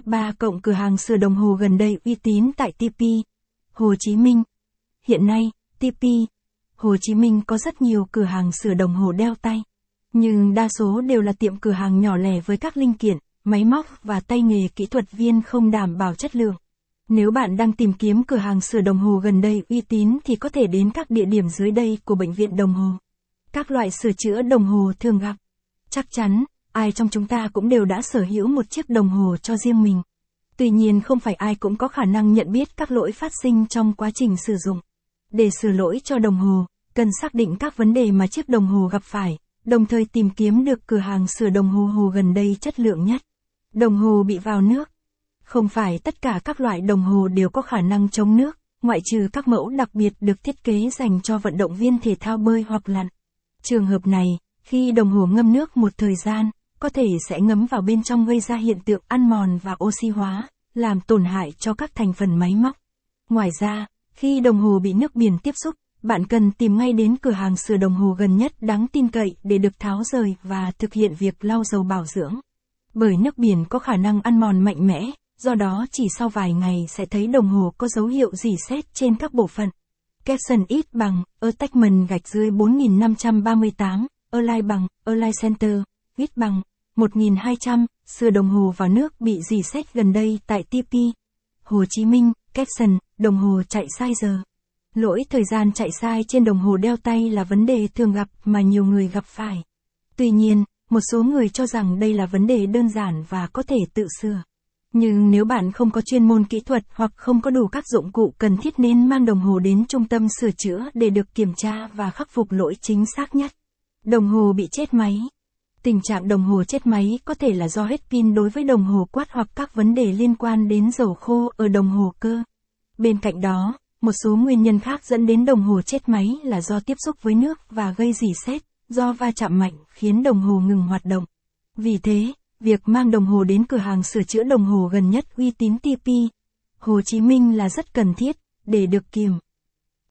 Top 3 cộng cửa hàng sửa đồng hồ gần đây uy tín tại TP. Hồ Chí Minh. Hiện nay, TP. Hồ Chí Minh có rất nhiều cửa hàng sửa đồng hồ đeo tay. Nhưng đa số đều là tiệm cửa hàng nhỏ lẻ với các linh kiện, máy móc và tay nghề kỹ thuật viên không đảm bảo chất lượng. Nếu bạn đang tìm kiếm cửa hàng sửa đồng hồ gần đây uy tín thì có thể đến các địa điểm dưới đây của bệnh viện đồng hồ. Các loại sửa chữa đồng hồ thường gặp. Chắc chắn, ai trong chúng ta cũng đều đã sở hữu một chiếc đồng hồ cho riêng mình. Tuy nhiên không phải ai cũng có khả năng nhận biết các lỗi phát sinh trong quá trình sử dụng. Để sửa lỗi cho đồng hồ, cần xác định các vấn đề mà chiếc đồng hồ gặp phải, đồng thời tìm kiếm được cửa hàng sửa đồng hồ hồ gần đây chất lượng nhất. Đồng hồ bị vào nước. Không phải tất cả các loại đồng hồ đều có khả năng chống nước, ngoại trừ các mẫu đặc biệt được thiết kế dành cho vận động viên thể thao bơi hoặc lặn. Trường hợp này, khi đồng hồ ngâm nước một thời gian, có thể sẽ ngấm vào bên trong gây ra hiện tượng ăn mòn và oxy hóa, làm tổn hại cho các thành phần máy móc. Ngoài ra, khi đồng hồ bị nước biển tiếp xúc, bạn cần tìm ngay đến cửa hàng sửa đồng hồ gần nhất đáng tin cậy để được tháo rời và thực hiện việc lau dầu bảo dưỡng. Bởi nước biển có khả năng ăn mòn mạnh mẽ, do đó chỉ sau vài ngày sẽ thấy đồng hồ có dấu hiệu dỉ sét trên các bộ phận. Capson ít bằng, Attachment gạch dưới 4538, Align bằng, Align Center, ít bằng, 1200, sửa đồng hồ vào nước bị dì xét gần đây tại TP. Hồ Chí Minh, Capson, đồng hồ chạy sai giờ. Lỗi thời gian chạy sai trên đồng hồ đeo tay là vấn đề thường gặp mà nhiều người gặp phải. Tuy nhiên, một số người cho rằng đây là vấn đề đơn giản và có thể tự sửa. Nhưng nếu bạn không có chuyên môn kỹ thuật hoặc không có đủ các dụng cụ cần thiết nên mang đồng hồ đến trung tâm sửa chữa để được kiểm tra và khắc phục lỗi chính xác nhất. Đồng hồ bị chết máy. Tình trạng đồng hồ chết máy có thể là do hết pin đối với đồng hồ quát hoặc các vấn đề liên quan đến dầu khô ở đồng hồ cơ. Bên cạnh đó, một số nguyên nhân khác dẫn đến đồng hồ chết máy là do tiếp xúc với nước và gây rỉ sét, do va chạm mạnh khiến đồng hồ ngừng hoạt động. Vì thế, việc mang đồng hồ đến cửa hàng sửa chữa đồng hồ gần nhất uy tín TP, Hồ Chí Minh là rất cần thiết, để được kiểm